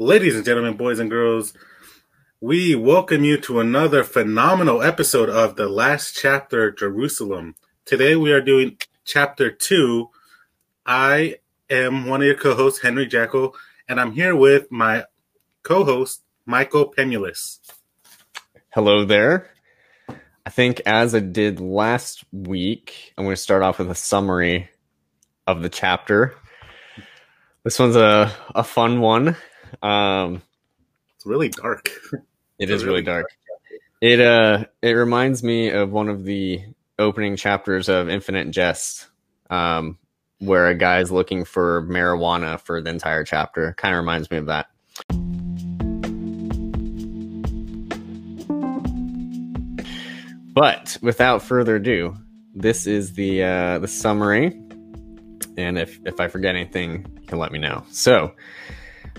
Ladies and gentlemen, boys and girls, we welcome you to another phenomenal episode of The Last Chapter Jerusalem. Today we are doing chapter two. I am one of your co hosts, Henry Jekyll, and I'm here with my co host, Michael Pemulis. Hello there. I think, as I did last week, I'm going to start off with a summary of the chapter. This one's a, a fun one. Um, it's really dark. It is really dark. It uh it reminds me of one of the opening chapters of Infinite Jest, um, where a guy's looking for marijuana for the entire chapter. Kind of reminds me of that. But without further ado, this is the uh, the summary. And if if I forget anything, you can let me know. So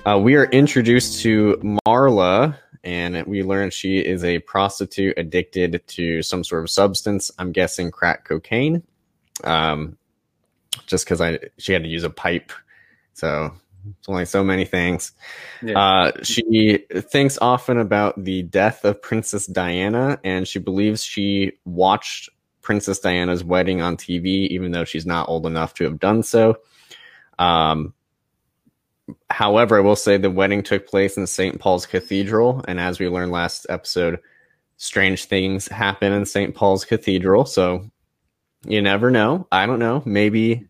uh, we are introduced to Marla, and we learn she is a prostitute addicted to some sort of substance. I'm guessing crack cocaine. Um, just because I she had to use a pipe, so it's only so many things. Yeah. Uh, she thinks often about the death of Princess Diana, and she believes she watched Princess Diana's wedding on TV, even though she's not old enough to have done so. Um, however, I will say the wedding took place in St. Paul's Cathedral, and as we learned last episode, strange things happen in St. Paul's Cathedral. So you never know. I don't know. Maybe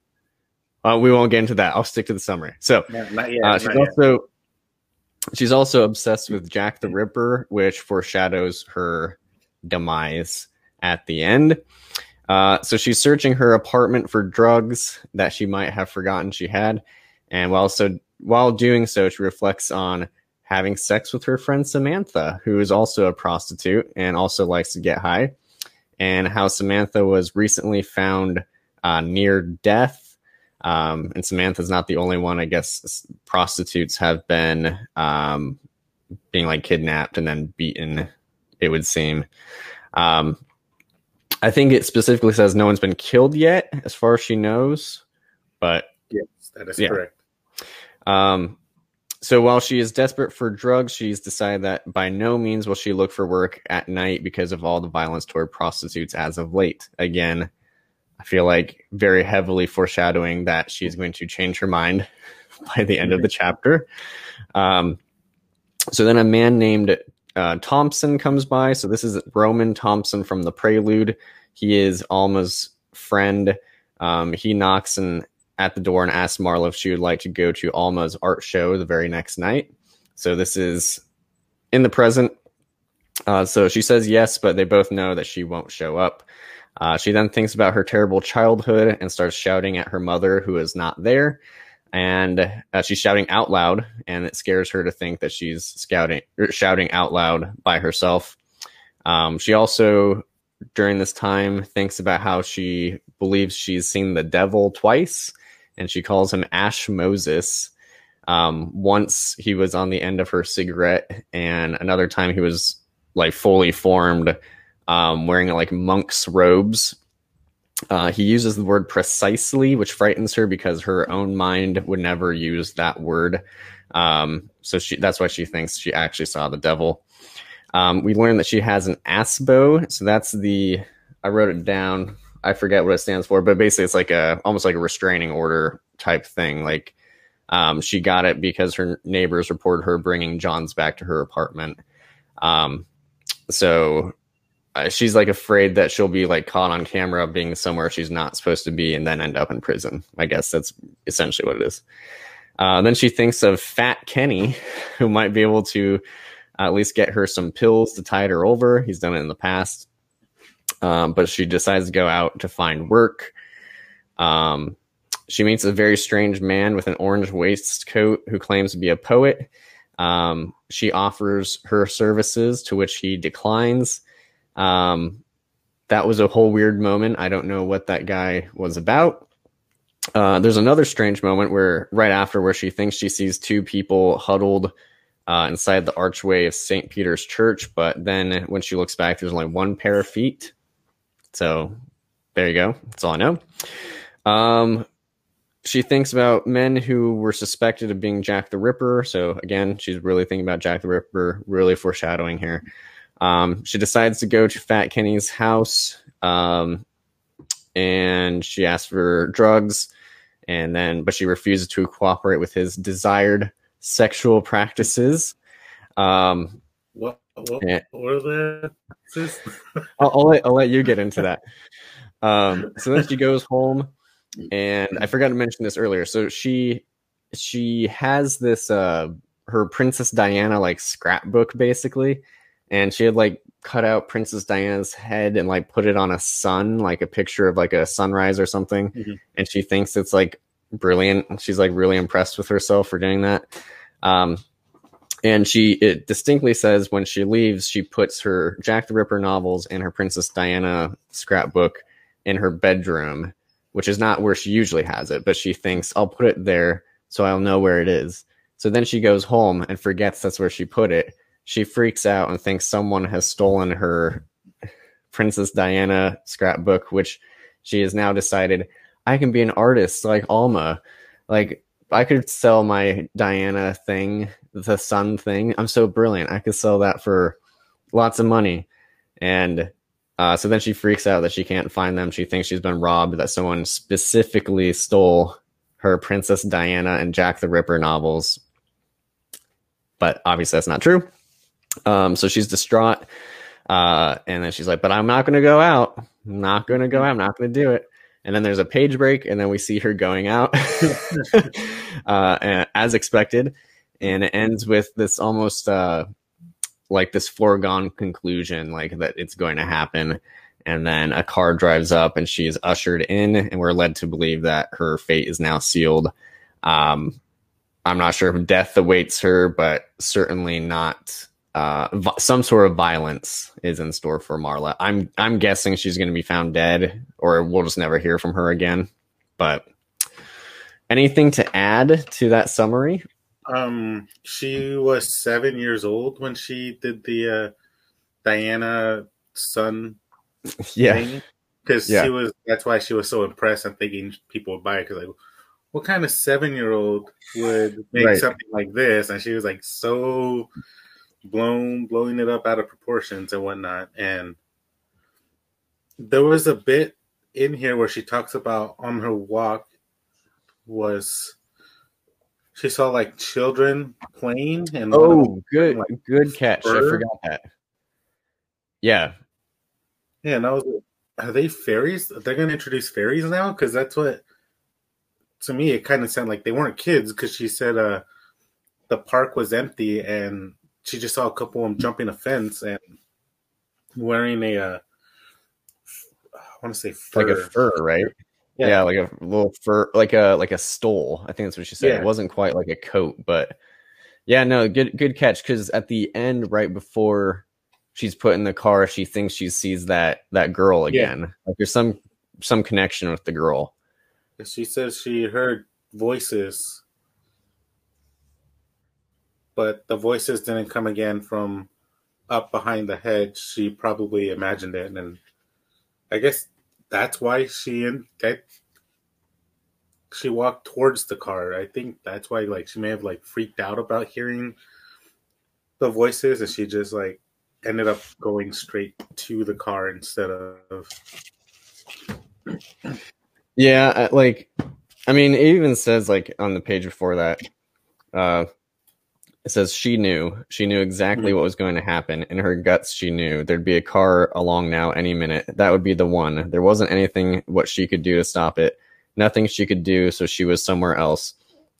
uh, we won't get into that. I'll stick to the summary. So yet, uh, she's also yet. she's also obsessed with Jack the Ripper, which foreshadows her demise at the end. Uh, so she's searching her apartment for drugs that she might have forgotten she had, and while so while doing so, she reflects on having sex with her friend Samantha, who is also a prostitute and also likes to get high, and how Samantha was recently found uh, near death. Um, and Samantha's not the only one. I guess prostitutes have been um, being like kidnapped and then beaten. It would seem. Um, I think it specifically says no one's been killed yet, as far as she knows. But yes, that is yeah. correct. Um, so while she is desperate for drugs, she's decided that by no means will she look for work at night because of all the violence toward prostitutes as of late. Again, I feel like very heavily foreshadowing that she's going to change her mind by the end of the chapter. Um, so then a man named uh, Thompson comes by. So this is Roman Thompson from the Prelude. He is Alma's friend. Um, he knocks and at the door and asks Marla if she would like to go to Alma's art show the very next night. So this is in the present. Uh, so she says yes, but they both know that she won't show up. Uh, she then thinks about her terrible childhood and starts shouting at her mother, who is not there. And uh, she's shouting out loud, and it scares her to think that she's scouting, er, shouting out loud by herself. Um, she also, during this time, thinks about how she believes she's seen the devil twice and she calls him Ash Moses. Um, once he was on the end of her cigarette, and another time he was like fully formed, um, wearing like monk's robes. Uh, he uses the word precisely, which frightens her because her own mind would never use that word. Um, so she that's why she thinks she actually saw the devil. Um, we learned that she has an ASBO, so that's the I wrote it down. I forget what it stands for, but basically it's like a almost like a restraining order type thing. Like um, she got it because her neighbors reported her bringing Johns back to her apartment. Um, so uh, she's like afraid that she'll be like caught on camera being somewhere she's not supposed to be and then end up in prison. I guess that's essentially what it is. Uh, then she thinks of Fat Kenny, who might be able to at least get her some pills to tide her over. He's done it in the past. Um, but she decides to go out to find work. Um, she meets a very strange man with an orange waistcoat who claims to be a poet. Um, she offers her services, to which he declines. Um, that was a whole weird moment. I don't know what that guy was about. Uh, there's another strange moment where, right after, where she thinks she sees two people huddled uh, inside the archway of St. Peter's Church, but then when she looks back, there's only one pair of feet. So there you go. That's all I know. Um, she thinks about men who were suspected of being Jack the Ripper. So again, she's really thinking about Jack the Ripper, really foreshadowing here. Um, she decides to go to Fat Kenny's house, um, and she asks for drugs, and then but she refuses to cooperate with his desired sexual practices. Um, What? What? Yeah. What are the? I'll, I'll, let, I'll let you get into that. Um, so then she goes home, and I forgot to mention this earlier. So she she has this uh her Princess Diana like scrapbook basically, and she had like cut out Princess Diana's head and like put it on a sun, like a picture of like a sunrise or something, Mhm. and she thinks it's like brilliant. She's like really impressed with herself for doing that. Um, and she it distinctly says when she leaves she puts her jack the ripper novels and her princess diana scrapbook in her bedroom which is not where she usually has it but she thinks i'll put it there so i'll know where it is. So then she goes home and forgets that's where she put it. She freaks out and thinks someone has stolen her princess diana scrapbook which she has now decided i can be an artist like alma. Like I could sell my Diana thing, the sun thing. I'm so brilliant. I could sell that for lots of money. And uh, so then she freaks out that she can't find them. She thinks she's been robbed, that someone specifically stole her Princess Diana and Jack the Ripper novels. But obviously, that's not true. Um, so she's distraught. Uh, and then she's like, But I'm not going to go out. I'm not going to go out. I'm not going to do it and then there's a page break and then we see her going out uh, as expected and it ends with this almost uh, like this foregone conclusion like that it's going to happen and then a car drives up and she is ushered in and we're led to believe that her fate is now sealed um, i'm not sure if death awaits her but certainly not uh, some sort of violence is in store for Marla. I'm I'm guessing she's going to be found dead, or we'll just never hear from her again. But anything to add to that summary? Um, she was seven years old when she did the uh, Diana Sun Yeah, because Yeah. she was. That's why she was so impressed and thinking people would buy it. Because like, what kind of seven year old would make Right. something like this? And she was like so blown, blowing it up out of proportions and whatnot. And there was a bit in here where she talks about on her walk was she saw like children playing and one of them- Oh, good, like, good catch. I forgot that. Yeah, Yeah, and I was like, are they fairies? They're going to introduce fairies now? Because that's what, to me, it kind of sounded like they weren't kids because she said uh, the park was empty and she just saw a couple of them jumping a fence and wearing a, uh, I want to say fur. like a fur, right? Yeah. Yeah. like a little fur, like a like a stole. I think that's what she said. Yeah. It wasn't quite like a coat, but yeah, no, good good catch. Because at the end, right before she's put in the car, she thinks she sees that that girl Yeah. again. Like there's some some connection with the girl. She says she heard voices, but the voices didn't come again from up behind the hedge. She probably imagined it, and I guess that's why she and that she walked towards the car. I think that's why, like, she may have like freaked out about hearing the voices, and she just like ended up going straight to the car instead of Yeah, like I mean, it even says like on the page before that, uh, it says she knew she knew exactly hmm. what was going to happen in her guts. She knew there'd be a car along now any minute. That would be the one. There wasn't anything what she could do to stop it. Nothing she could do, so she was somewhere else.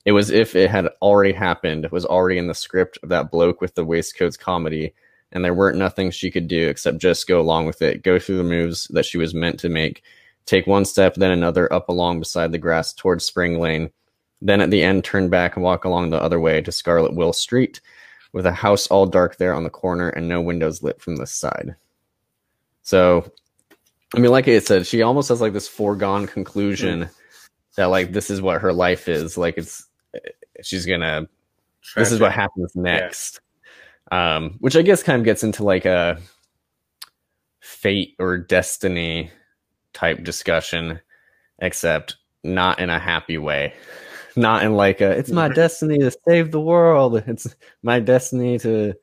It was if it had already happened, was already in the script of that bloke with the waistcoats comedy, and there weren't nothing she could do except just go along with it, go through the moves that she was meant to make, take one step, then another up along beside the grass towards Spring Lane, then at the end turn back and walk along the other way to Scarlet Well Street, with a house all dark there on the corner and no windows lit from this side. So, I mean, like I said, she almost has like this foregone conclusion that like this is what her life is. Like it's she's gonna this is what happens next. Um, which I guess kind of gets into like a fate or destiny type discussion, except not in a happy way. Not in like a it's my destiny to save the world. It's my destiny to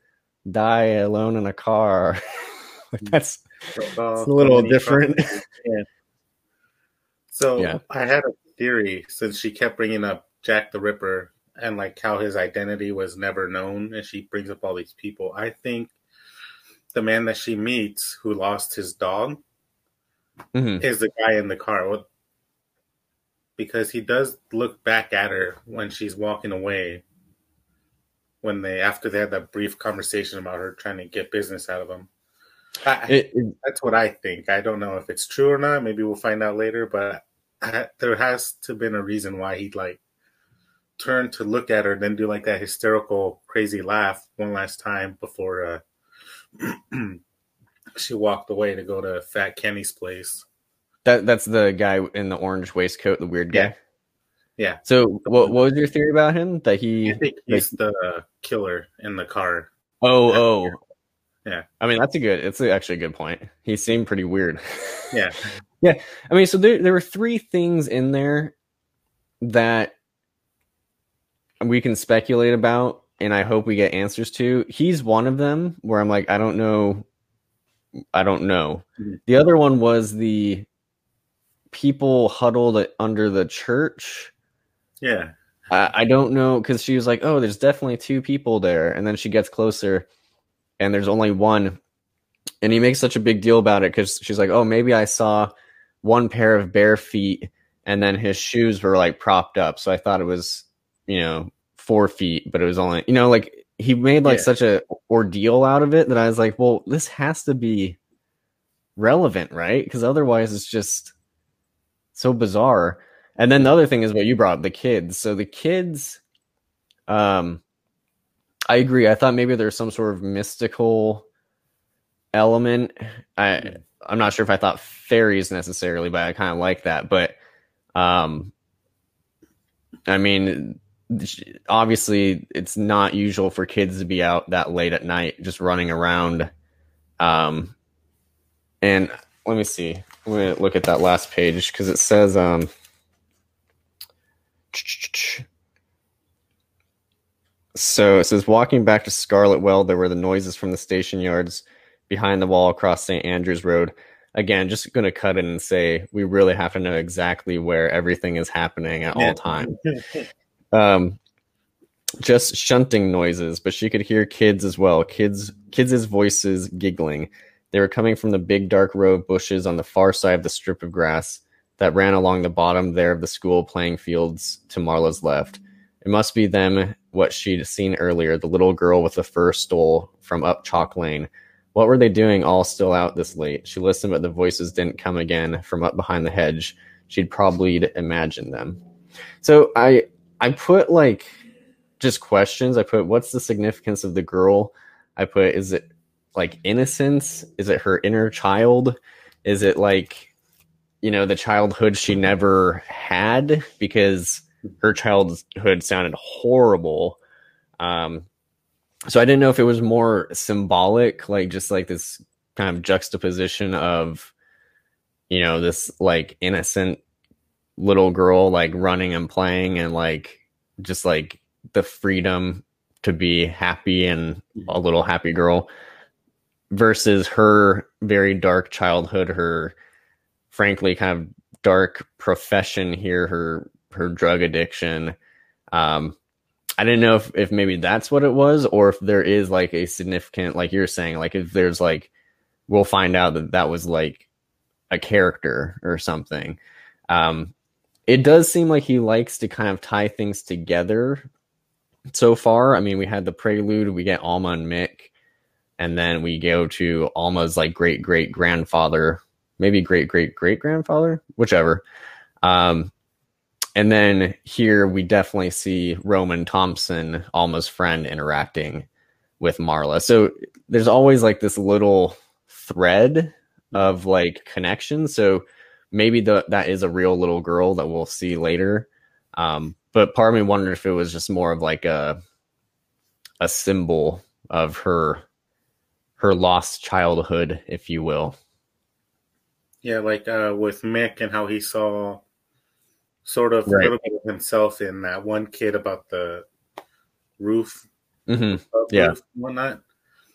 die alone in a car. that's it's a little different. yeah. So yeah. I had a theory since she kept bringing up Jack the Ripper and like how his identity was never known, and she brings up all these people. I think the man that she meets who lost his dog mm-hmm. is the guy in the car because he does look back at her when she's walking away when they after they had that brief conversation about her trying to get business out of him. I, it, it, that's what i think. I don't know if it's true or not. Maybe we'll find out later but I, there has to been a reason why he'd like turn to look at her and then do like that hysterical crazy laugh one last time before uh she walked away to go to fat kenny's place that that's the guy in the orange waistcoat, the weird guy. Yeah. yeah. So, what what was your theory about him? That he? I think he's like, the killer in the car. Oh, oh. Yeah. I mean, that's a good. It's actually a good point. He seemed pretty weird. Yeah. yeah. I mean, so there there were three things in there that we can speculate about, and I hope we get answers to. He's one of them where I'm like, I don't know. I don't know. Mm-hmm. The other one was the people huddled under the church. Yeah. I, I don't know because she was like, oh, there's definitely two people there. And then she gets closer and there's only one. And he makes such a big deal about it because she's like, oh, maybe I saw one pair of bare feet and then his shoes were like propped up. So I thought it was, you know, four feet, but it was only, you know, like he made like yeah. such a ordeal out of it that I was like, well, this has to be relevant, right? Because otherwise it's just so bizarre. And then the other thing is what you brought the kids. So the kids, um, I agree. I thought maybe there's some sort of mystical element. I I'm not sure if I thought fairies necessarily, but I kind of like that. But um, I mean, obviously, it's not usual for kids to be out that late at night just running around. Um, and let me see. I'm gonna look at that last page because it says um so it says walking back to Scarlet Well, there were the noises from the station yards behind the wall across St. Andrews Road. Again, just gonna cut in and say we really have to know exactly where everything is happening at all times. um just shunting noises, but she could hear kids as well. Kids kids' voices giggling. They were coming from the big dark row of bushes on the far side of the strip of grass that ran along the bottom there of the school playing fields to Marla's left. It must be them, what she'd seen earlier, the little girl with the fur stole from up Chalk Lane. What were they doing all still out this late? She listened, but the voices didn't come again from up behind the hedge. She'd probably imagined them. So I I put like just questions. I put what's the significance of the girl? I put is it like innocence? Is it her inner child? Is it like you know the childhood she never had because her childhood sounded horrible. Um, so I didn't know if it was more symbolic, like just like this kind of juxtaposition of, you know, this like innocent little girl like running and playing and like just like the freedom to be happy and a little happy girl versus her very dark childhood, her frankly kind of dark profession here, her her drug addiction. Um, I didn't know if, if maybe that's what it was, or if there is like a significant, like you're saying, like if there's like, we'll find out that that was like a character or something. Um, it does seem like he likes to kind of tie things together so far. I mean, we had the prelude, we get Alma and Mick, and then we go to Alma's like great great grandfather, maybe great great great grandfather, whichever. Um, and then here we definitely see Roman Thompson, Alma's friend, interacting with Marla. So there's always like this little thread of like connection. So maybe the, that is a real little girl that we'll see later. Um, but part of me wondered if it was just more of like a a symbol of her her lost childhood, if you will. Yeah, like uh, with Mick and how he saw sort of Right. a little bit of himself in that one kid about the roof, mm-hmm. of Yeah. roof and whatnot.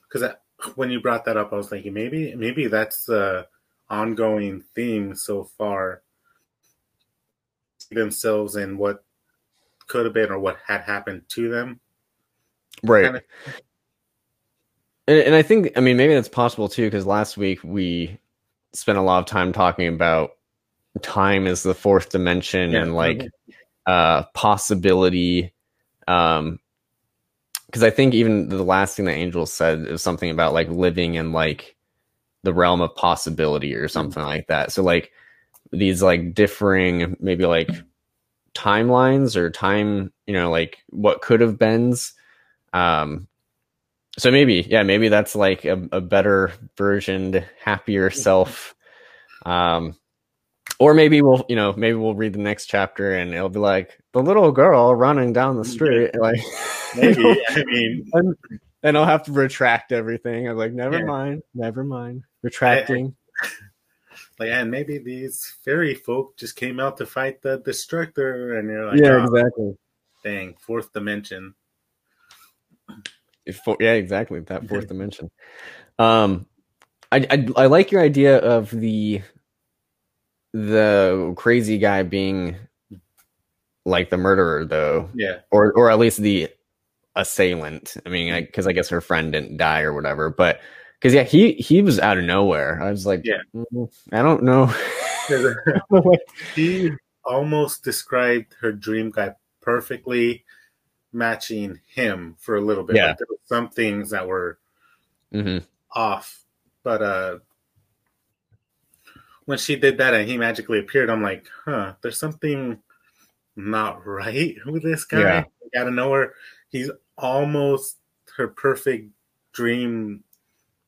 Because when you brought that up, I was thinking maybe maybe that's the ongoing theme so far. Themselves in what could have been or what had happened to them. Right. Kinda- And, and I think, I mean, maybe that's possible too, because last week we spent a lot of time talking about time as the fourth dimension Yeah. and like uh possibility. Um, because I think even the last thing that Angel said is something about like living in like the realm of possibility or something like that. So like these like differing maybe like timelines or time, you know, like what could have been's. Um, so maybe, yeah, maybe that's like a, a better versioned, happier self. Um, or maybe we'll, you know, maybe we'll read the next chapter and it'll be like the little girl running down the street, like Maybe I mean and, and I'll have to retract everything. I'm like, never Yeah. mind, never mind, retracting. like and maybe these fairy folk just came out to fight the destructor and you're like yeah, "Oh, exactly. dang fourth dimension If- yeah, exactly. That fourth dimension. Um, I, I I like your idea of the the crazy guy being like the murderer, though, yeah or or at least the assailant. I mean, because I, guess her friend didn't die or whatever, but because yeah, he he was out of nowhere. I was like, Yeah. "Mm, I don't know. he almost described her dream guy perfectly matching him for a little bit Yeah. like there were some things that were hmm off but uh when she did that and he magically appeared i'm like huh there's something not right with this guy Yeah. Like, out of nowhere he's almost her perfect dream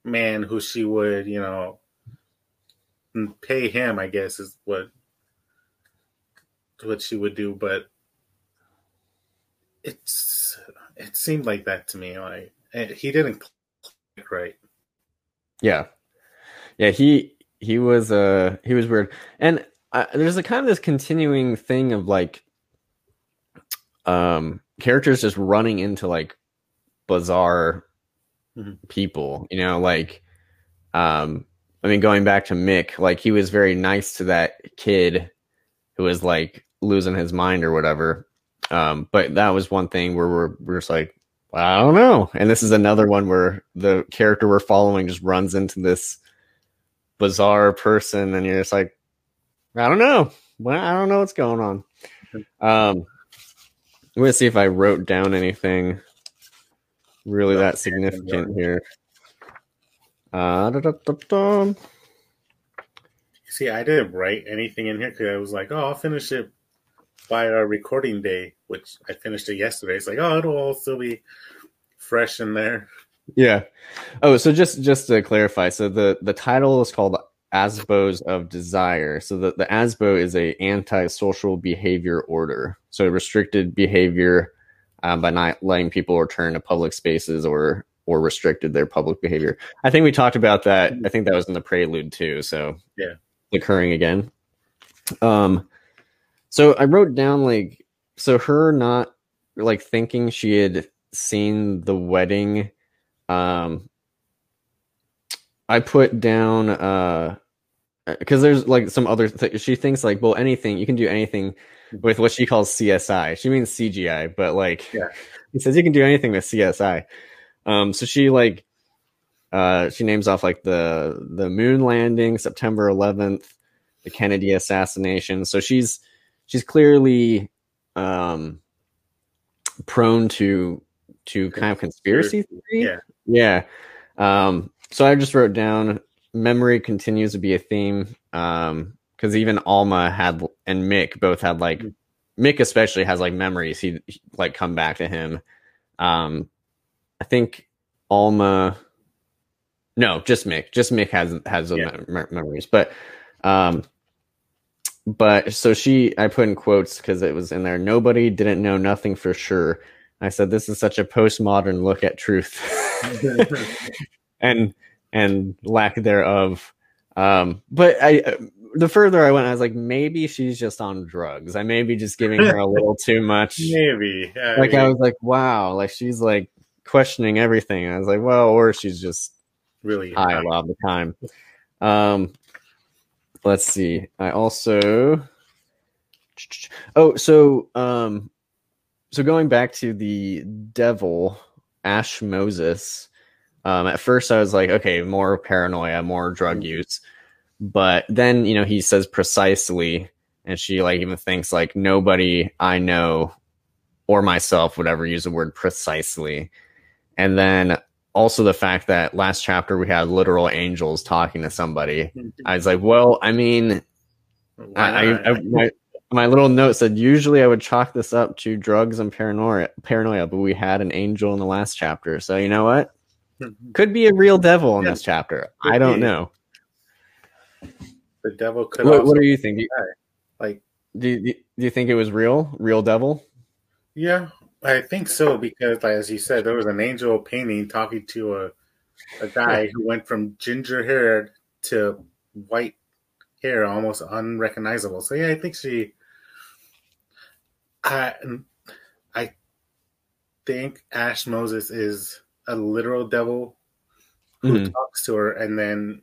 man who she would you know pay him i guess is what what she would do but it's it seemed like that to me like he didn't click right Yeah, yeah. He he was uh he was weird, and uh, there's a kind of this continuing thing of like um characters just running into like bizarre Mhm. people. You know, like um I mean, going back to Mick, like he was very nice to that kid who was like losing his mind or whatever. Um, but that was one thing where we're we're just like, I don't know. And this is another one where the character we're following just runs into this bizarre person, and you're just like, I don't know. Well, I don't know what's going on. Um, I'm gonna see if I wrote down anything really that significant here. Uh, da-da-da-da. See, I didn't write anything in here because I was like, oh, I'll finish it by our recording day, which I finished it yesterday. It's like, oh, it'll all still be fresh in there. Yeah. Oh, so just just to clarify, so the the title is called Asbos of Desire. So the the Asbo is a antisocial behavior order. So restricted behavior um, by not letting people return to public spaces or or restricted their public behavior. I think we talked about that. I think that was in the prelude too. So Yeah. occurring again. Um, so I wrote down like so her not like thinking she had seen the wedding um i put down uh because there's like some other th- she thinks like well anything you can do anything with what she calls csi she means cgi but like Yeah. he says you can do anything with csi um so she like uh she names off like the the moon landing september 11th the kennedy assassination. So she's she's clearly um prone to to kind of conspiracy theory Yeah. yeah. Um, so I just wrote down memory continues to be a theme. Um, because even Alma had and Mick both had like Mick especially has like memories. He like come back to him. Um, I think Alma. No, just Mick. Just Mick has has Yeah. mem- memories, but um, but so she I put in quotes because it was in there. Nobody didn't know nothing for sure. I said this is such a postmodern look at truth. and and lack thereof. Um, but I the further I went, I was like, maybe she's just on drugs. I may be just giving her a little too much. Maybe. I Like mean, I was like, wow, like she's like questioning everything. I was like, well, or she's just really high a lot of the time. Um, let's see. I also, oh, so um, so going back to the devil Ash Moses. Um, at first, I was like, okay, more paranoia, more drug Mhm. use, but then you know he says precisely, and she like even thinks like nobody I know or myself would ever use the word precisely, and then also the fact that last chapter we had literal angels talking to somebody. Mm-hmm. I was like, well, I mean, I. I, I my, my little note said usually I would chalk this up to drugs and paranoia, paranoia, but we had an angel in the last chapter, so you know what? Mm-hmm. Could be a real devil in Yeah, this chapter. could I don't be. know. the devil could What, what do you think? Do you, like do, you, do you think it was real, real devil? yeah, I think so because as you said, there was an angel painting talking to a a guy who went from ginger hair to white hair, almost unrecognizable. So yeah, I think she. I I think Ash Moses is a literal devil who Mhm. talks to her, and then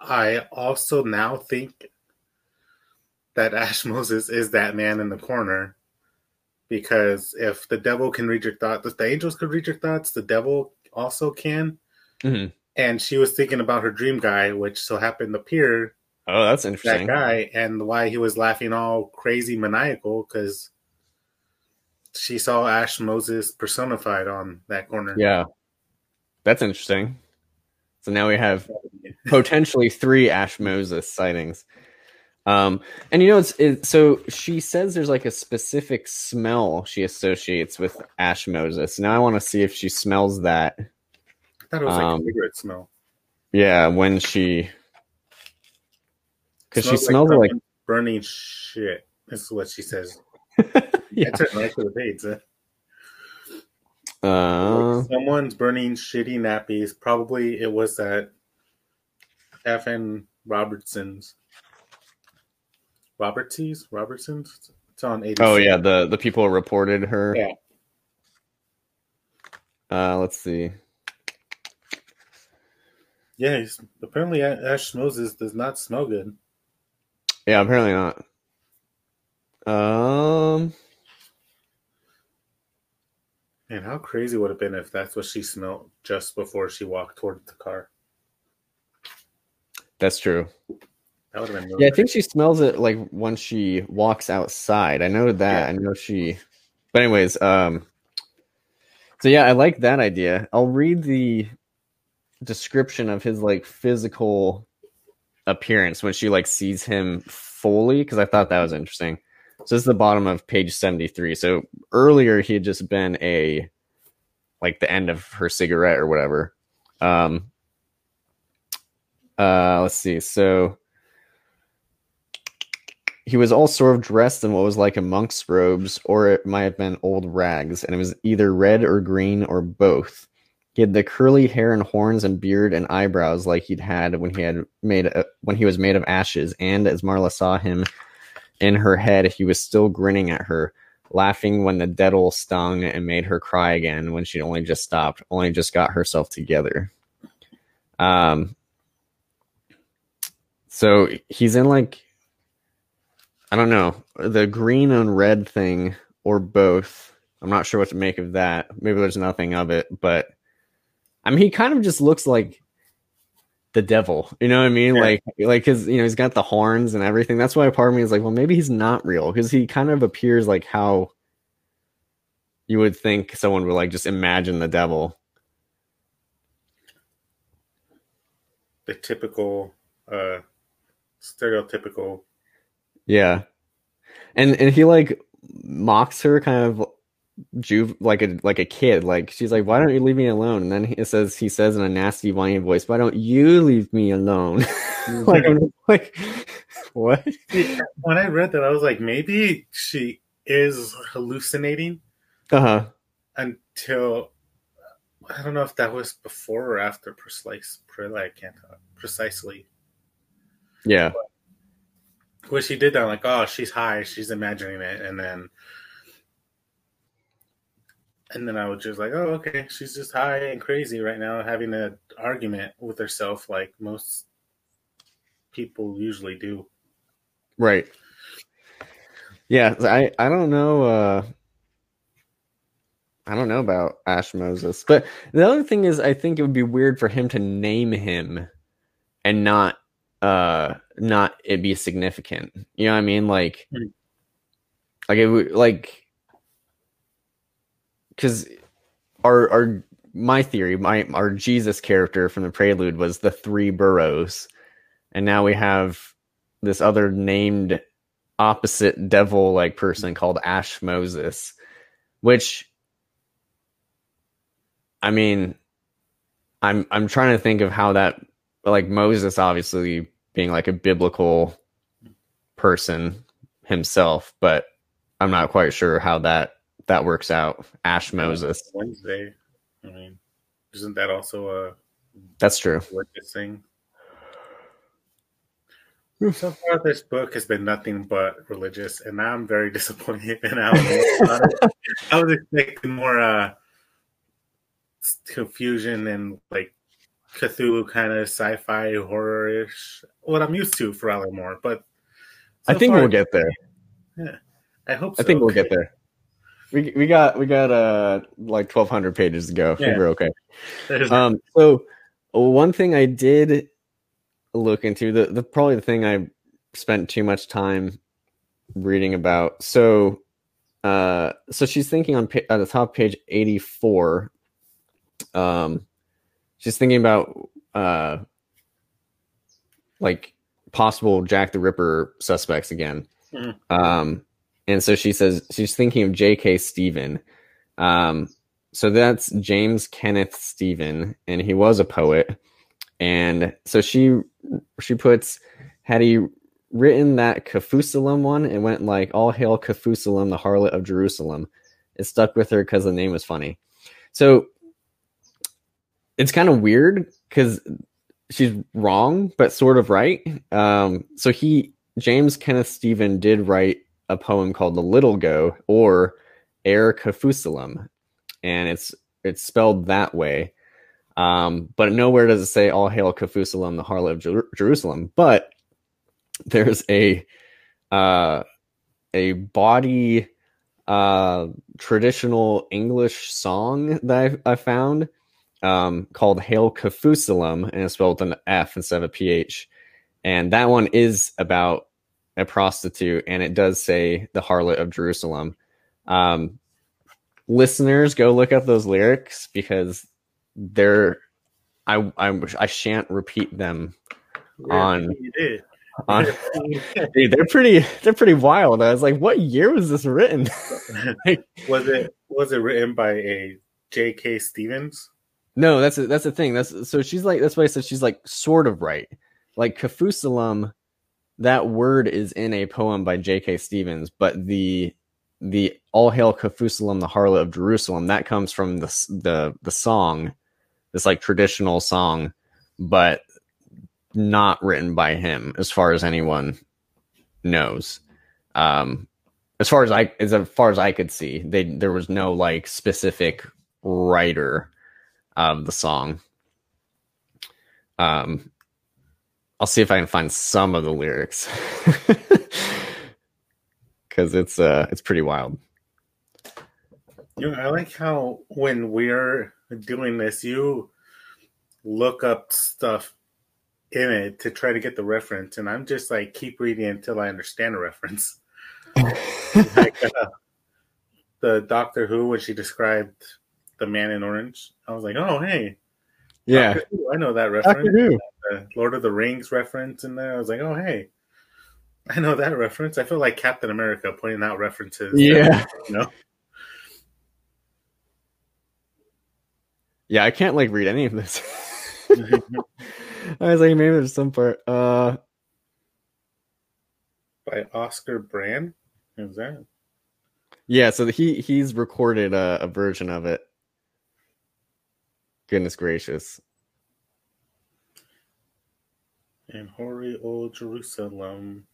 I also now think that Ash Moses is that man in the corner. Because if the devil can read your thoughts, if the angels could read your thoughts, the devil also can. Mhm. And she was thinking about her dream guy, which so happened to appear Oh, that's interesting. that guy, and why he was laughing all crazy maniacal because she saw Ash Moses personified on that corner. Yeah, that's interesting. So now we have potentially three Ash Moses sightings. Um, and you know, it's it, so she says there's like a specific smell she associates with Ash Moses. Now I want to see if she smells that. I thought it was like Um, a cigarette smell. Yeah, when she, because she Smells smells like, burning shit. This is what she says. yeah. I took right to the page. huh? Uh, Like someone's burning shitty nappies. Probably it was that FN Robertson's. Robertsies? Robertson's? It's on 86. oh yeah, the the people reported her. Yeah. Uh, let's see. Yeah, he's, apparently Ash Moses does not smell good. Yeah, apparently not. Um, And how crazy would it have been if that's what she smelled just before she walked toward the car? that's true. That would have been really Yeah, I think she smells it like when she walks outside. I know that. Yeah. I know she. But anyways, um. So yeah, I like that idea. I'll read the description of his like physical appearance when she like sees him fully because I thought that was interesting. So this is the bottom of page seventy three. So earlier he had just been a like the end of her cigarette or whatever. Um. Uh, let's see. So he was all sort of dressed in what was like a monk's robes, or it might have been old rags, and it was either red or green or both. He had the curly hair and horns and beard and eyebrows like he'd had when he had made a, when he was made of ashes, and as Marla saw him in her head, he was still grinning at her, laughing when the devil stung and made her cry again when she'd only just stopped, only just got herself together. Um, so he's in like I don't know the green and red thing or both. I'm not sure what to make of that. Maybe there's nothing of it, but I mean, he kind of just looks like the devil. You know what I mean? Yeah. Like, like his, you know, he's got the horns and everything. That's why part of me is like, well, maybe he's not real because he kind of appears like how you would think someone would like just imagine the devil. the typical, uh, stereotypical. Yeah, and and he like mocks her kind of juve like a like a kid. Like she's like, "Why don't you leave me alone?" And then he says he says in a nasty whiny voice, "Why don't you leave me alone?" like I'm like, what? when I read that, I was like, maybe she is hallucinating Uh huh. until I don't know if that was before or after precise. pre- I can't talk precisely. Yeah. When she did that, like, oh, she's high, she's imagining it, and then and then I was just like, oh, okay, she's just high and crazy right now, having an argument with herself, like most people usually do. Right. Yeah, I I don't know. uh I don't know about Ash Moses, but the other thing is, I think it would be weird for him to name him and not uh not it be significant. You know what I mean? Like, Mhm. like it would like because our our my theory, my our Jesus character from the Prelude was the three boroughs, and now we have this other named opposite devil like person called Ash Moses, which I mean, I'm I'm trying to think of how that like Moses obviously being like a biblical person himself, but I'm not quite sure how that that works out. Ash Moses. Wednesday. I mean, isn't that also a That's true. religious thing? So far, this book has been nothing but religious, and I'm very disappointed. And I was, I was expecting more uh, confusion and like Cthulhu kind of sci-fi horror-ish. What I'm used to for Alan Moore, but I think far, we'll get there. Yeah, I hope. So. I think we'll get there. We we got we got uh like 1200 pages to go. Yeah. we're okay. Um so one thing I did look into the the probably the thing I spent too much time reading about. So uh so she's thinking on pa- at the top page 84 um she's thinking about uh like possible Jack the Ripper suspects again. Mhm. Um and so she says she's thinking of J.K. Stephen. Um so that's James Kenneth Stephen and he was a poet. And so she she puts had he written that Kafoozelum one, it went like all hail Kafoozelum, the harlot of Jerusalem. It stuck with her because the name was funny. So it's kind of weird because she's wrong, but sort of right. Um, so he James Kenneth Stephen did write a poem called The Little Go or Air Kafoozelum, and it's it's spelled that way. Um, but nowhere does it say all hail Kafoozelum, the harlot of Jer- Jerusalem. But there's a uh, a body uh, traditional English song that I, I found um, called Hail Kafoozelum, and it's spelled with an F instead of a PH. And that one is about a prostitute, and it does say the harlot of Jerusalem. Um, listeners, go look up those lyrics because they're I I, I shan't repeat them on- on Dude, they're pretty they're pretty wild. I was like, what year was this written? was it was it written by a J.K. Stevens? No, that's a, that's the thing. That's so she's like that's why I said she's like sort of right. Like Kafoozelum, that word is in a poem by J.K. Stevens, but the the All Hail Kafoozelum, the harlot of Jerusalem, that comes from the the the song, this like traditional song, but not written by him, as far as anyone knows. Um, as far as I as far as I could see, they there was no like specific writer of the song. Um, I'll see if I can find some of the lyrics because it's uh it's pretty wild. You know, I like how when we're doing this, you look up stuff in it to try to get the reference, and I'm just like keep reading until I understand the reference. like uh, the Doctor Who when she described the Man in Orange, I was like, oh hey, Yeah, Who, I know that reference. Lord of the Rings reference in there. I was like, oh hey, I know that reference. I feel like Captain America pointing out references. Yeah, you know. yeah. I can't like read any of this. I was like, maybe there's some part. Uh, by Oscar Brand. Who's that? yeah. So he he's recorded a, a version of it. Goodness gracious. And hoary old Jerusalem.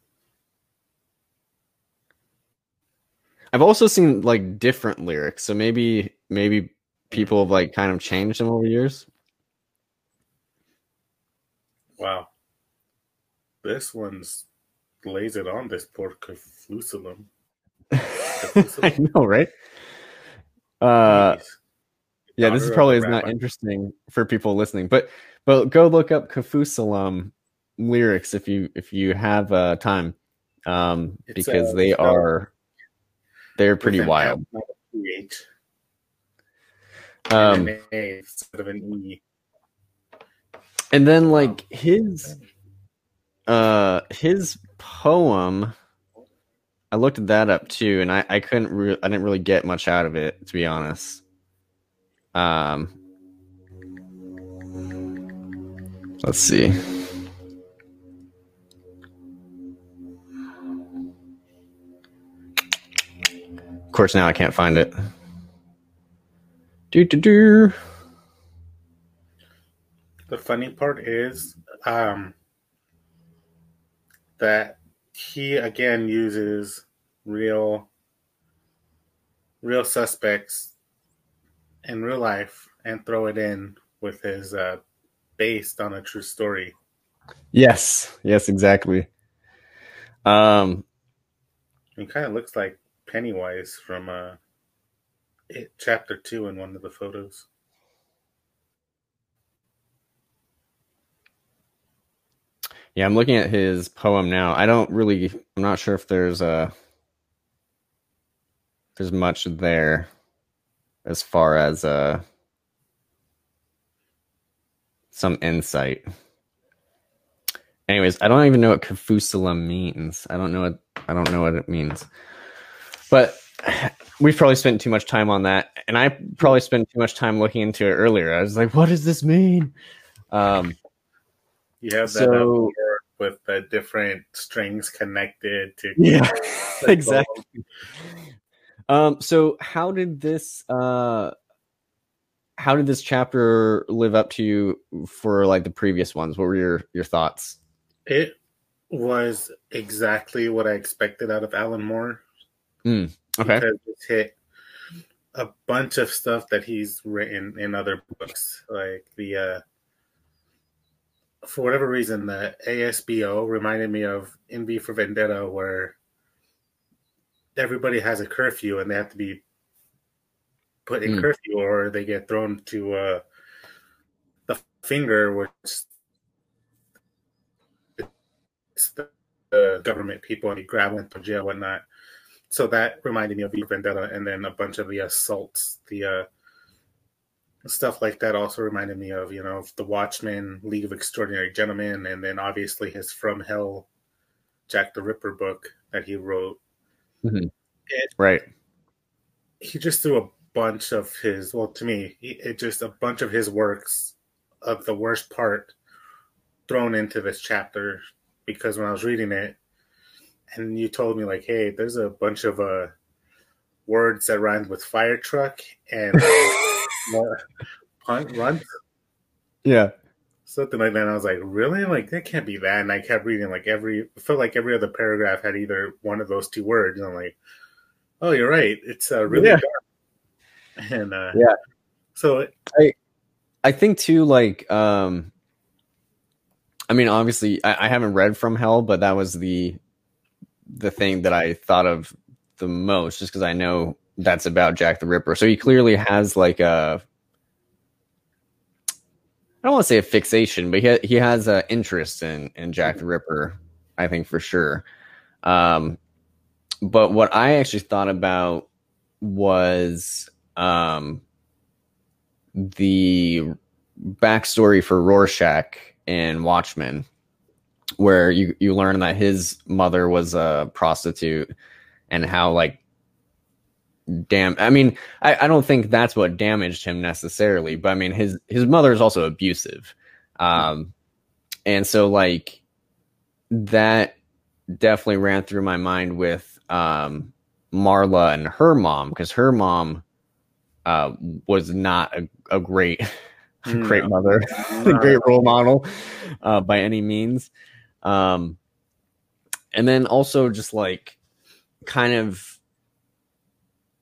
I've also seen like different lyrics, so maybe maybe people have like kind of changed them over years. Wow. This one's lays it on this poor Jerusalem. I know, right? Uh Jeez yeah, this is probably is not interesting for people listening, but but go look up Kafoozelum lyrics if you if you have uh, time, um, It's, because uh, they are they're pretty wild. F, not a PH, Um, and instead of an E. and then like his uh his poem i looked that up too and i i couldn't re- i didn't really get much out of it to be honest um let's see. Of course now i can't find it. Do do do The funny part is um, that he again uses real real suspects in real life and throw it in with his uh, based on a true story. yes yes exactly um He kind of looks like Pennywise from uh, it, chapter two in one of the photos. Yeah, I'm looking at his poem now. I don't really I'm not sure if there's a there's much there as far as uh some insight. Anyways, I don't even know what Kafoozelum means. I don't know what I don't know what it means. But we've probably spent too much time on that, and I probably spent too much time looking into it earlier. I was like, "What does this mean?" Um, You have that So- with the different strings connected to Yeah, exactly. Um, so how did this uh how did this chapter live up to you for like the previous ones? What were your your thoughts? It was exactly what I expected out of Alan Moore. Okay. Because it's hit a bunch of stuff that he's written in other books. Like the uh for whatever reason the ASBO reminded me of In V for Vendetta where everybody has a curfew and they have to be put in Mm. curfew or they get thrown to uh the finger which it's the, the government people and you grab them to jail and whatnot. So that reminded me of Vendetta, and then a bunch of the assaults, the uh, stuff like that also reminded me of you know the Watchmen, League of Extraordinary Gentlemen, and then obviously his From Hell, Jack the Ripper book that he wrote. Right. He just threw a bunch of his well to me, he, it just a bunch of his works of the worst part thrown into this chapter because when I was reading it, and you told me like, hey, there's a bunch of uh words that rhymes with fire truck and more punt run Yeah. Something like that. And I was like, really? Like that can't be that. And I kept reading like every felt like every other paragraph had either one of those two words. And I'm like, oh, you're right. It's uh, really Yeah. dark. And uh, Yeah. so I I think too, like, um, I mean, obviously, I, I haven't read From Hell, but that was the the thing that I thought of the most, just because I know that's about Jack the Ripper. So he clearly has like a, I don't want to say a fixation, but he he has an interest in in Jack the Ripper. I think for sure. Um, but what I actually thought about was um the backstory for Rorschach in Watchmen, where you you learn that his mother was a prostitute, and how like damn i mean I, I don't think that's what damaged him necessarily but i mean his his mother is also abusive. Um and so like that definitely ran through my mind with um marla and her mom because her mom uh was not a, a great a great mother a great role model uh, by any means. Um, and then also just like kind of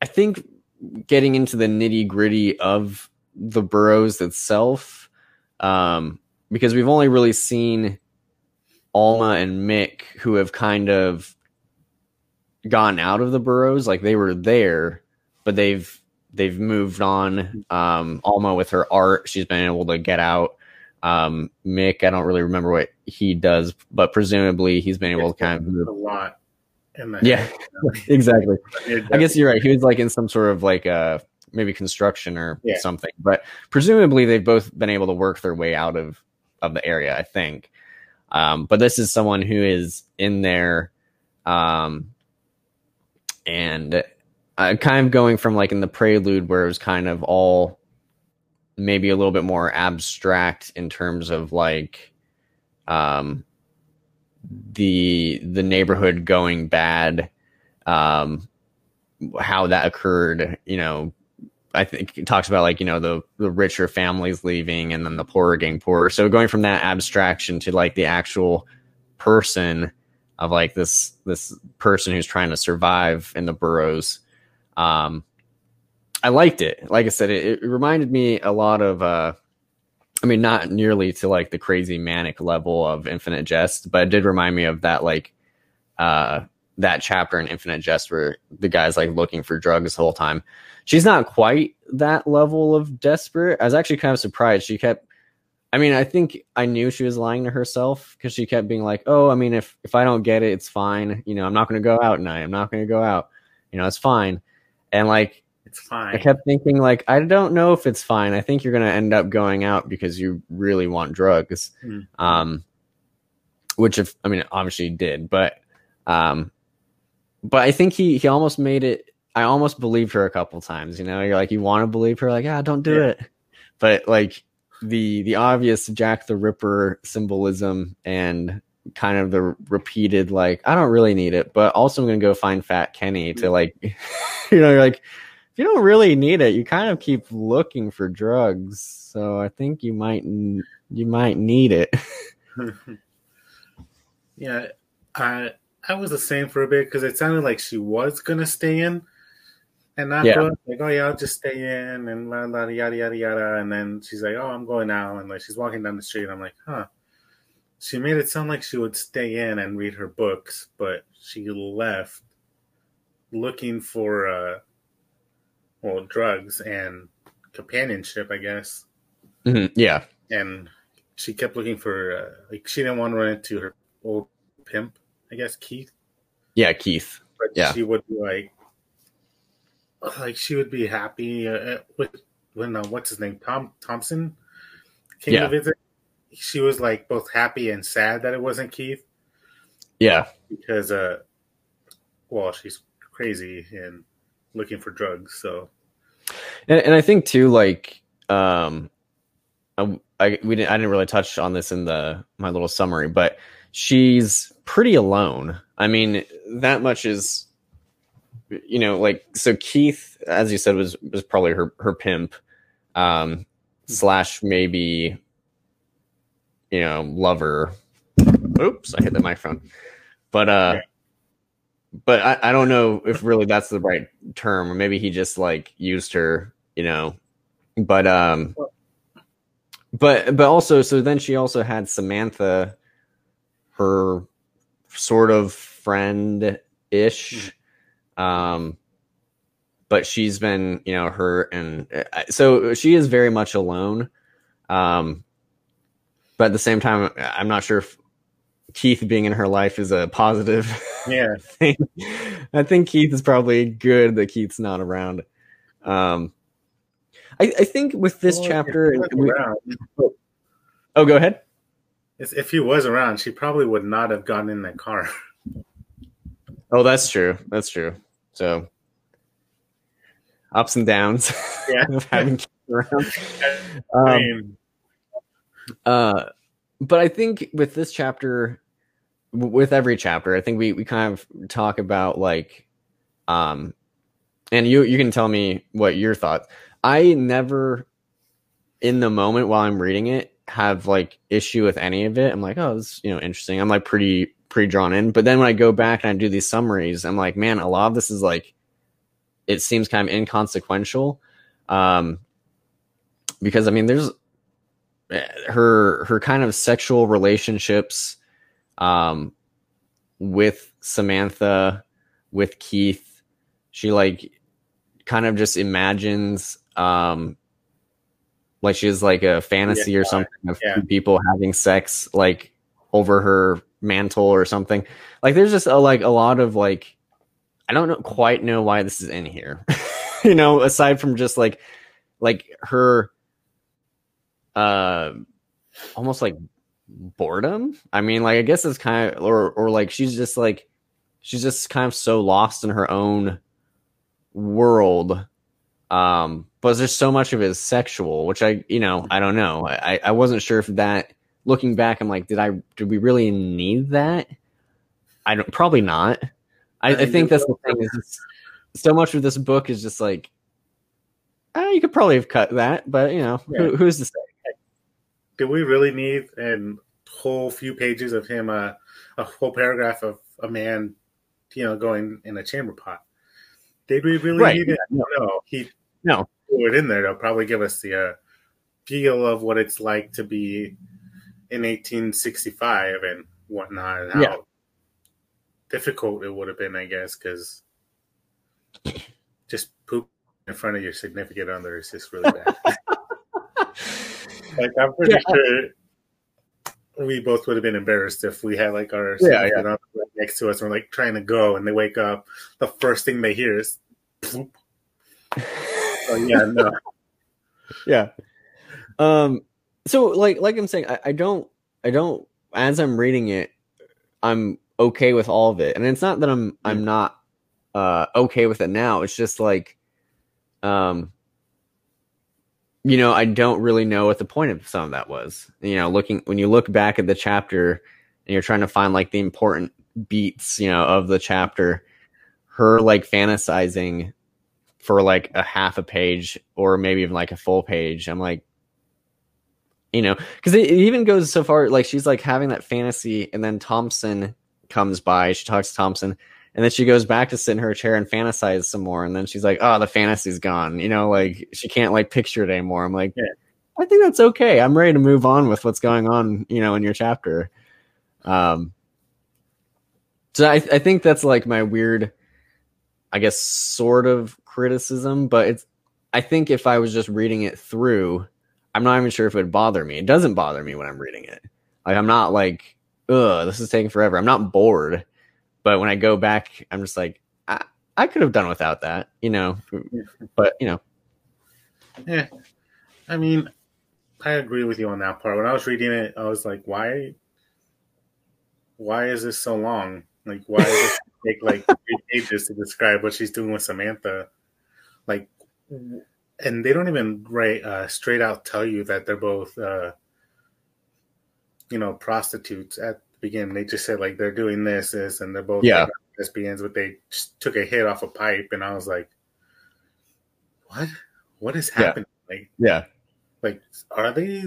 I think getting into the nitty gritty of the Boroughs itself, um, because we've only really seen Alma and Mick who have kind of gone out of the Boroughs. Like they were there, but they've they've moved on. Um, Alma with her art, she's been able to get out. Um, Mick, I don't really remember what he does, but presumably he's been able to kind of move a lot. Yeah, exactly. I guess you're right. He was like in some sort of like uh maybe construction or yeah. something, but presumably they've both been able to work their way out of of the area. I think. Um, but this is someone who is in there, um, and uh, kind of going from like in the prelude where it was kind of all maybe a little bit more abstract in terms of like um the the neighborhood going bad um how that occurred you know i think it talks about like you know the the richer families leaving and then the poorer getting poorer. So going from that abstraction to like the actual person of like this this person who's trying to survive in the Boroughs um i liked it. Like i said it, it reminded me a lot of uh I mean, not nearly to like the crazy manic level of Infinite Jest, but it did remind me of that like uh that chapter in Infinite Jest where the guy's like looking for drugs the whole time. She's not quite that level of desperate. I was actually kind of surprised. She kept I mean, I think I knew she was lying to herself because she kept being like, "Oh, I mean, if if I don't get it, it's fine. You know, I'm not going to go out tonight. I'm not going to go out. You know, it's fine." And like it's fine. I kept thinking like I don't know if it's fine. I think you're going to end up going out because you really want drugs. Mm. Um which if I mean obviously did, but um but I think he he almost made it I almost believed her a couple times, you know. You're like you want to believe her like, "Yeah, don't do yeah. it." But like the the obvious Jack the Ripper symbolism and kind of the repeated like I don't really need it, but also I'm gonna go find Fat Kenny to mm. like, you know, you're like you don't really need it, you kind of keep looking for drugs. So I think you might you might need it. yeah, I I was the same for a bit because it sounded like she was gonna stay in and not yeah. like, oh yeah, I'll just stay in and la, la, yada yada yada. And then she's like, oh, I'm going out, and like she's walking down the street. I'm like, huh. She made it sound like she would stay in and read her books, but she left looking for uh, well, drugs and companionship, I guess. Mm-hmm. Yeah. And she kept looking for, uh, like, she didn't want to run into her old pimp, I guess, Keith. Yeah, Keith. But yeah. she would be like, like she would be happy uh, with when uh, what's his name Tom Thompson came yeah. to visit. She was like both happy and sad that it wasn't Keith. Yeah, because uh, well, she's crazy and looking for drugs. So, and, and I think too, like, um, I, I we didn't I didn't really touch on this in the my little summary, but she's pretty alone. I mean, that much is, you know, like so. Keith, as you said, was was probably her her pimp, um, slash maybe, you know, lover. Oops, I hit the microphone. But uh, but I, I don't know if really that's the right term, or maybe he just like used her, you know. But um, but but also, so then she also had Samantha, her sort of friend ish, um, but she's been you know hurt, and uh, so she is very much alone. Um, but at the same time, I'm not sure if Keith being in her life is a positive yeah thing. I think Keith is probably good that Keith's not around. Um, I, I think with this well, chapter, we, oh, oh, go ahead. If he was around, she probably would not have gotten in that car. Oh, that's true. That's true. So ups and downs yeah. of having Keith around. Um, uh, but I think with this chapter, with every chapter, I think we we kind of talk about like, um, and you you can tell me what your thoughts. I never, in the moment while I'm reading it, have like issue with any of it. I'm like, oh, this you know interesting. I'm like pretty pretty drawn in. But then when I go back and I do these summaries, I'm like, man, a lot of this is like it seems kind of inconsequential. Um, because I mean, there's her her kind of sexual relationships um, with Samantha, with Keith. She like kind of just imagines um, like she has like a fantasy Yeah, or something of yeah. two people having sex like over her mantle or something. Like there's just a, like a lot of like I don't know quite know why this is in here. you know, aside from just like like her uh almost like boredom. I mean, like I guess it's kind of or or like she's just like she's just kind of so lost in her own world. Um, but there's so much of it is sexual, which I you know, I don't know. I I wasn't sure if that looking back, I'm like, did I did we really need that? I don't probably not. I, I think that's the thing is so much of this book is just like uh, you could probably have cut that, but you know, Yeah. who, who's to say? Do we really need a whole few pages of him, uh, a whole paragraph of a man, you know, going in a chamber pot? Did we really Right. need it? No. No, he No. threw it in there. They'll probably give us the uh, feel of what it's like to be in 1865 and whatnot, and how Yeah. difficult it would have been, I guess, because just poop in front of your significant other is just really bad. Like I'm pretty Yeah. sure we both would have been embarrassed if we had like our Yeah, right next to us and we're like trying to go and they wake up. The first thing they hear is. So yeah, no. yeah um so like like i'm saying I, I don't i don't as i'm reading it i'm okay with all of it and it's not that i'm i'm not uh okay with it now it's just like um you know i don't really know what the point of some of that was you know looking when you look back at the chapter and you're trying to find like the important beats you know of the chapter her like fantasizing for like a half a page or maybe even like a full page. I'm like, you know, because it, it even goes so far like she's like having that fantasy, and then Thompson comes by. She talks to Thompson, and then she goes back to sit in her chair and fantasize some more. And then she's like, "Oh, the fantasy's gone." You know, like she can't like picture it anymore. I'm like, Yeah. I think that's okay. I'm ready to move on with what's going on. You know, in your chapter. Um. So I, I think that's like my weird, I guess, sort of criticism, but it's. I think if I was just reading it through, I'm not even sure if it would bother me. It doesn't bother me when I'm reading it. Like I'm not like, ugh, this is taking forever. I'm not bored, but when I go back, I'm just like, I, I could have done without that, you know. But you know, Yeah. I mean, I agree with you on that part. When I was reading it, I was like, why why is this so long? Like why does it take like three pages to describe what she's doing with Samantha? Like and they don't even write uh, straight out tell you that they're both uh, you know, prostitutes at beginning. They just said like they're doing this, this, and they're both Yeah. like, lesbians, but they just took a hit off a pipe and I was like, What? What is Yeah. happening? Like yeah, like are they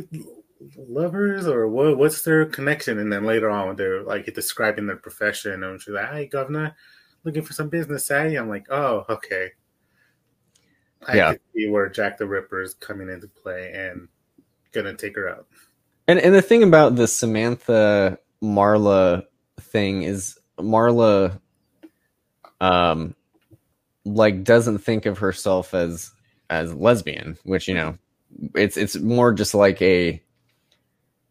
lovers or what what's their connection and then later on they're like describing their profession and she's like hey governor looking for some business eh i'm like oh okay i Yeah. could see where jack the ripper is coming into play and gonna take her out and and the thing about the Samantha Marla thing is Marla, um, like doesn't think of herself as as lesbian, which you know, it's it's more just like a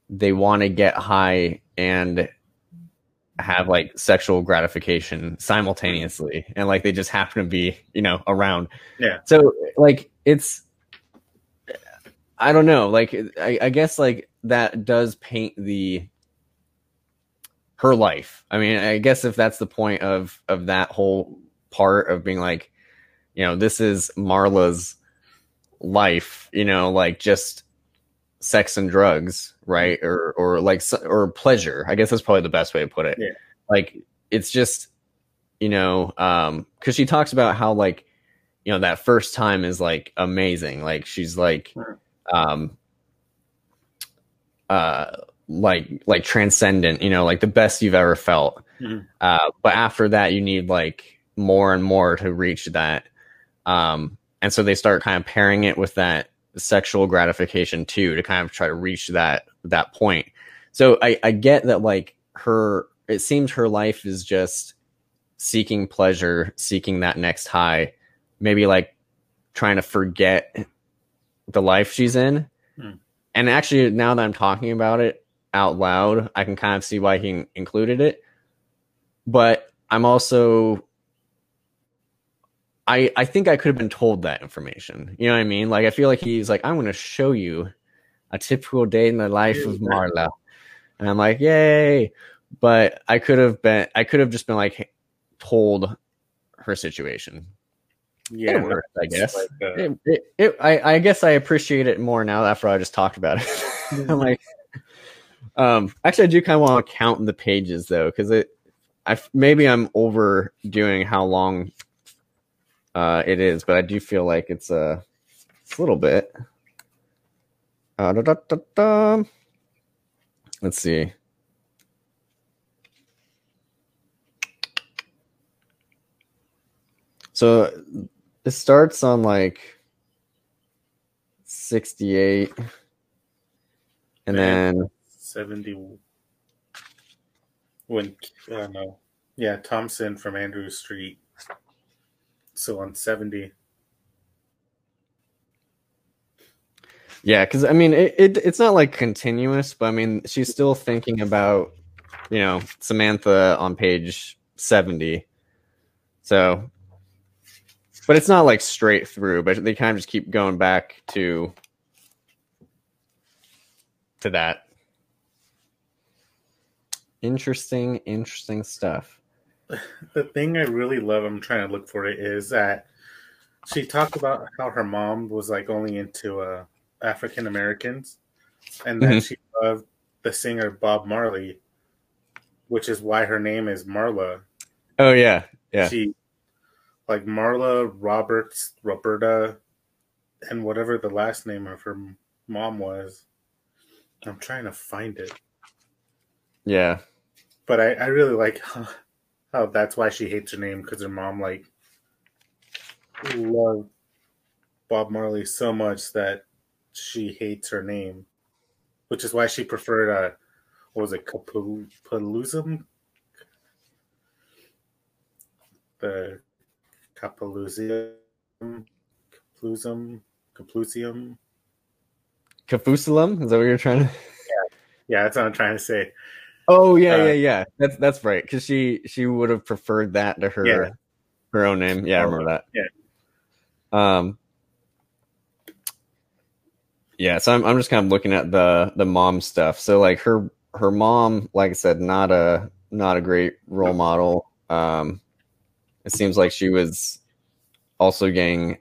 they want to get high and have like sexual gratification simultaneously and like they just happen to be you know around Yeah. so like it's i don't know like i, I guess like that does paint the her life. I mean i guess if that's the point of of that whole part of being like you know this is marla's life you know like just sex and drugs right? Or or like or pleasure. I guess that's probably the best way to put it. Yeah. like it's just you know um because she talks about how like you know that first time is like amazing. Like she's like um uh like like transcendent you know like the best you've ever felt Mhm. uh but after that you need like more and more to reach that Um, and so they start kind of pairing it with that sexual gratification too to kind of try to reach that that point. So I, I get that like her it seems her life is just seeking pleasure, seeking that next high, maybe like trying to forget the life she's in. Hmm. And actually now that I'm talking about it out loud, I can kind of see why he included it. But I'm also I I think I could have been told that information. You know what I mean? Like I feel like he's like, I'm gonna show you a typical day in the life of Marla. And I'm like, yay. But I could have been I could have just been like told her situation. Yeah, worked, I guess. like, uh, It, it, it, I, I guess I appreciate it more now after I just talked about it. I'm like, um, actually, I do kind of want to count the pages though, because it, I maybe I'm overdoing how long uh, it is, but I do feel like it's a, it's a little bit. Uh, da, da, da, da. Let's see. So it starts on like 68 and Man. then 70 when uh, no. Yeah thompson from andrew street. So on 70 yeah because i mean it, it it's not like continuous but i mean she's still thinking about you know samantha on page 70 so but it's not like straight through but they kind of just keep going back to to that interesting interesting stuff the thing i really love i'm trying to look for it is that she talked about how her mom was like only into uh african americans and that Mhm. she loved the singer bob marley which is why her name is marla oh yeah yeah She like Marla Roberts, Roberta, and whatever the last name of her mom was. I'm trying to find it, yeah but I, I really like how, how that's why she hates her name because her mom like loved Bob Marley so much that she hates her name, which is why she preferred uh what was it Capaluzum? The Capalusium, Caplusum, Caplusium. Kafoozelum? Is that what you're trying to? Yeah, Yeah, that's what I'm trying to say. Oh yeah, Uh, yeah, yeah. That's that's right. Because she she would have preferred that to her Yeah. her own name. Yeah, I remember that. Yeah. Um. Yeah, so I'm I'm just kind of looking at the the mom stuff. So like her her mom, like I said, not a not a great role model. Um, it seems like she was also getting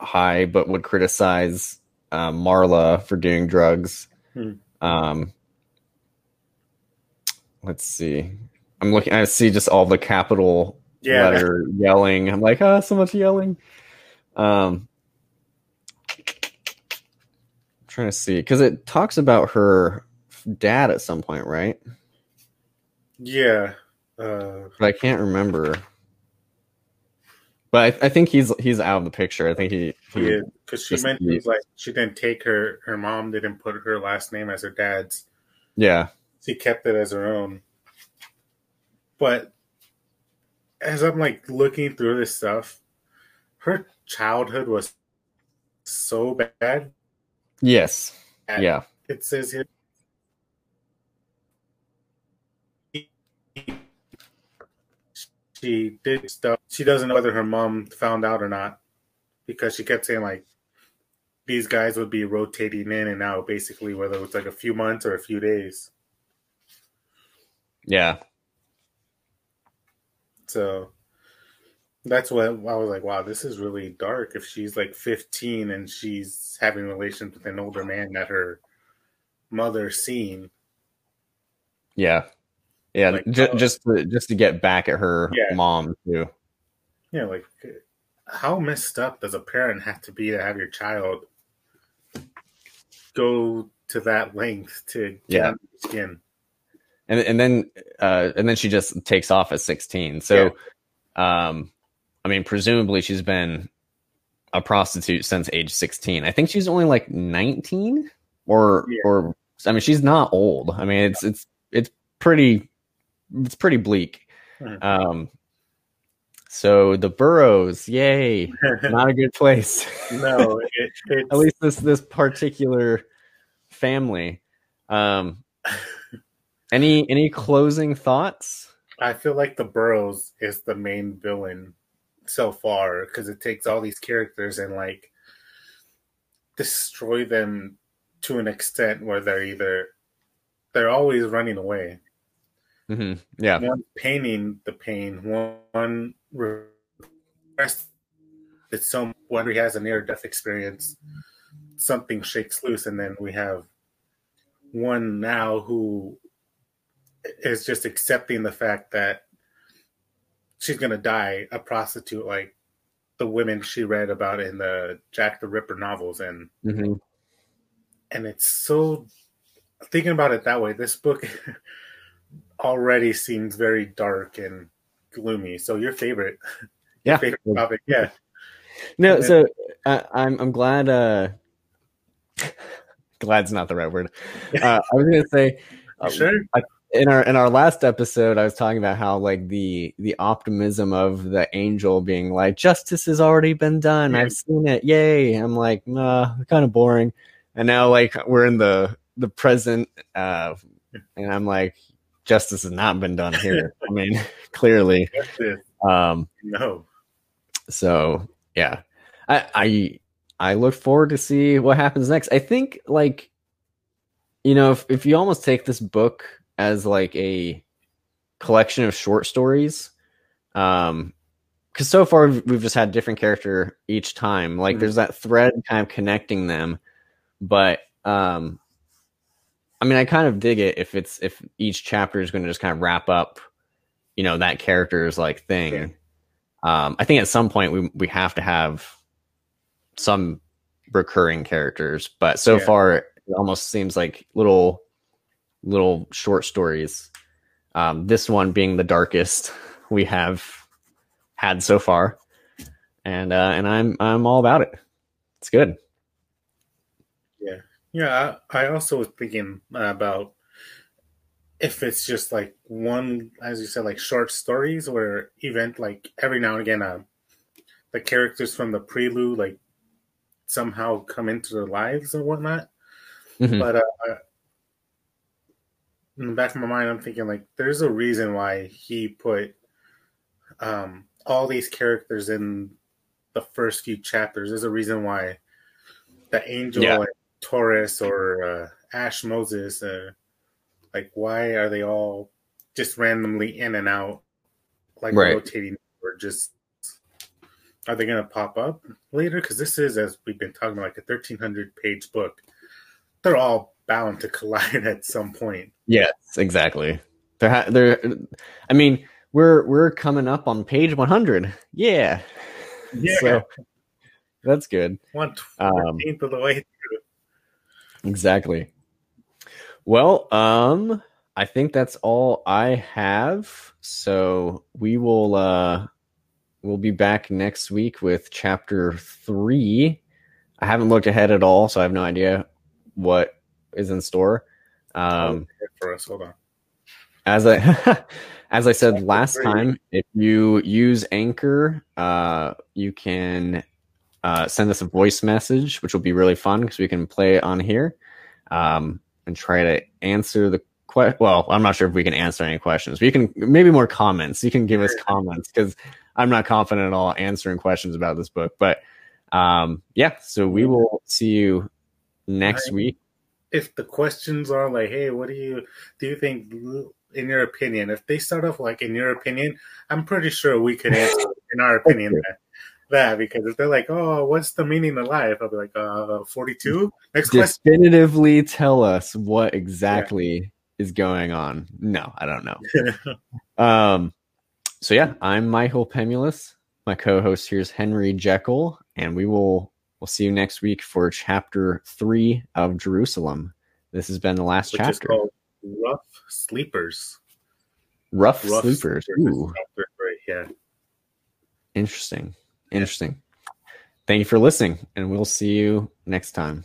high, but would criticize um, Marla for doing drugs. Hmm. Um, let's see. I'm looking. I see just all the capital Yeah, letter yelling. I'm like, ah, so much yelling. Um, trying to see because it talks about her dad at some point, right? yeah. Uh, But I can't remember. But I, I think he's he's out of the picture. I think he, he yeah, because she Just mentions like she didn't take her. Her mom didn't put her last name as her dad's. yeah She kept it as her own. But as I'm like looking through this stuff, her childhood was so bad. yes that yeah It says here. She did stuff. She doesn't know whether her mom found out or not because she kept saying like these guys would be rotating in and out basically, whether it was like a few months or a few days. Yeah So that's what I was like, wow, this is really dark. If she's like 15 and she's having relations with an older man that her mother seen. yeah yeah Like, ju- uh, just to, just to get back at her Yeah. mom too Yeah, like how messed up does a parent have to be to have your child go to that length to get Yeah. skin? And and then uh and then she just takes off at 16 so um i mean presumably she's been a prostitute since age 16. I think she's only like 19 or Yeah. or I mean she's not old. I mean it's it's it's pretty it's pretty bleak. Mhm. Um so the Boroughs, yay, not a good place. no, it, it's, At least this this particular family. Um any any closing thoughts? I feel like the Boroughs is the main villain so far because it takes all these characters and like destroy them to an extent where they're either they're always running away. Mm-hmm. Yeah. One painting the pain, one, one repressed it's so when he has a near death experience, something shakes loose, and then we have one now who is just accepting the fact that she's gonna die a prostitute like the women she read about in the Jack the Ripper novels and hmm and it's so thinking about it that way this book already seems very dark and gloomy so your favorite Yeah. favorite topic yeah No, And so uh, I'm I'm glad. Uh, glad's not the right word. Uh, I was gonna say uh, sure in our in our last episode, I was talking about how like the the optimism of the angel being like justice has already been done. I've seen it. Yay! I'm like, nah, kind of boring. And now like we're in the the present, uh, and I'm like, justice has not been done here. I mean, clearly. Um, no so yeah, I I I look forward to see what happens next. I think like you know if if you almost take this book as like a collection of short stories, um, because so far we've, just had different character each time. Like Mhm. there's that thread kind of connecting them, but um. I mean, I kind of dig it if it's if each chapter is going to just kind of wrap up, you know, that character's like thing. Yeah. Um, I think at some point we we have to have some recurring characters, but so Yeah. far it almost seems like little little short stories. Um, this one being the darkest we have had so far, and uh, and I'm I'm all about it. It's good. Yeah, I, I also was thinking about if it's just like one, as you said, like short stories, or event like every now and again, uh, the characters from the prelude like somehow come into their lives and whatnot. Mhm. But uh, in the back of my mind, I'm thinking like there's a reason why he put um, all these characters in the first few chapters. There's a reason why the angel Yeah. like Taurus or uh, Ash Moses, uh, like why are they all just randomly in and out, like Right. rotating, or just are they going to pop up later? Because this is, as we've been talking about, like a 1300 page book. They're all bound to collide at some point. Yes, exactly. There, ha- there. I mean, we're we're coming up on page 100. Yeah. So that's good. one Um, of the way. Through. Exactly. Well, um, I think that's all I have. So we will uh we'll be back next week with chapter three. I haven't looked ahead at all, so I have no idea what is in store. Um for us. Hold on. as I as I said last time, if you use Anchor, uh, you can uh, send us a voice message, which will be really fun because we can play it on here um, and try to answer the question. Well, I'm not sure if we can answer any questions, but you can maybe more comments. You can give us comments because I'm not confident at all answering questions about this book. But um, yeah, so we will see you next Right. week. If the questions are like, "Hey, what do you do? You think, in your opinion?" If they start off like, "In your opinion," I'm pretty sure we could answer, in our opinion, that, that because if they're like, "Oh, what's the meaning of life?" I'll be like, "Uh, 42." Next question. definitively tell us what exactly is going on. No, I don't know. Um, so yeah, I'm Michael Pemulis. My co-host here is Henry Jekyll, and we will we'll see you next week for chapter three of Jerusalem. This has been the last chapter. which is chapter. called Rough Sleepers. Rough, Rough sleepers. Sleepers Ooh, Yeah. interesting. Interesting. thank you for listening, and we'll see you next time.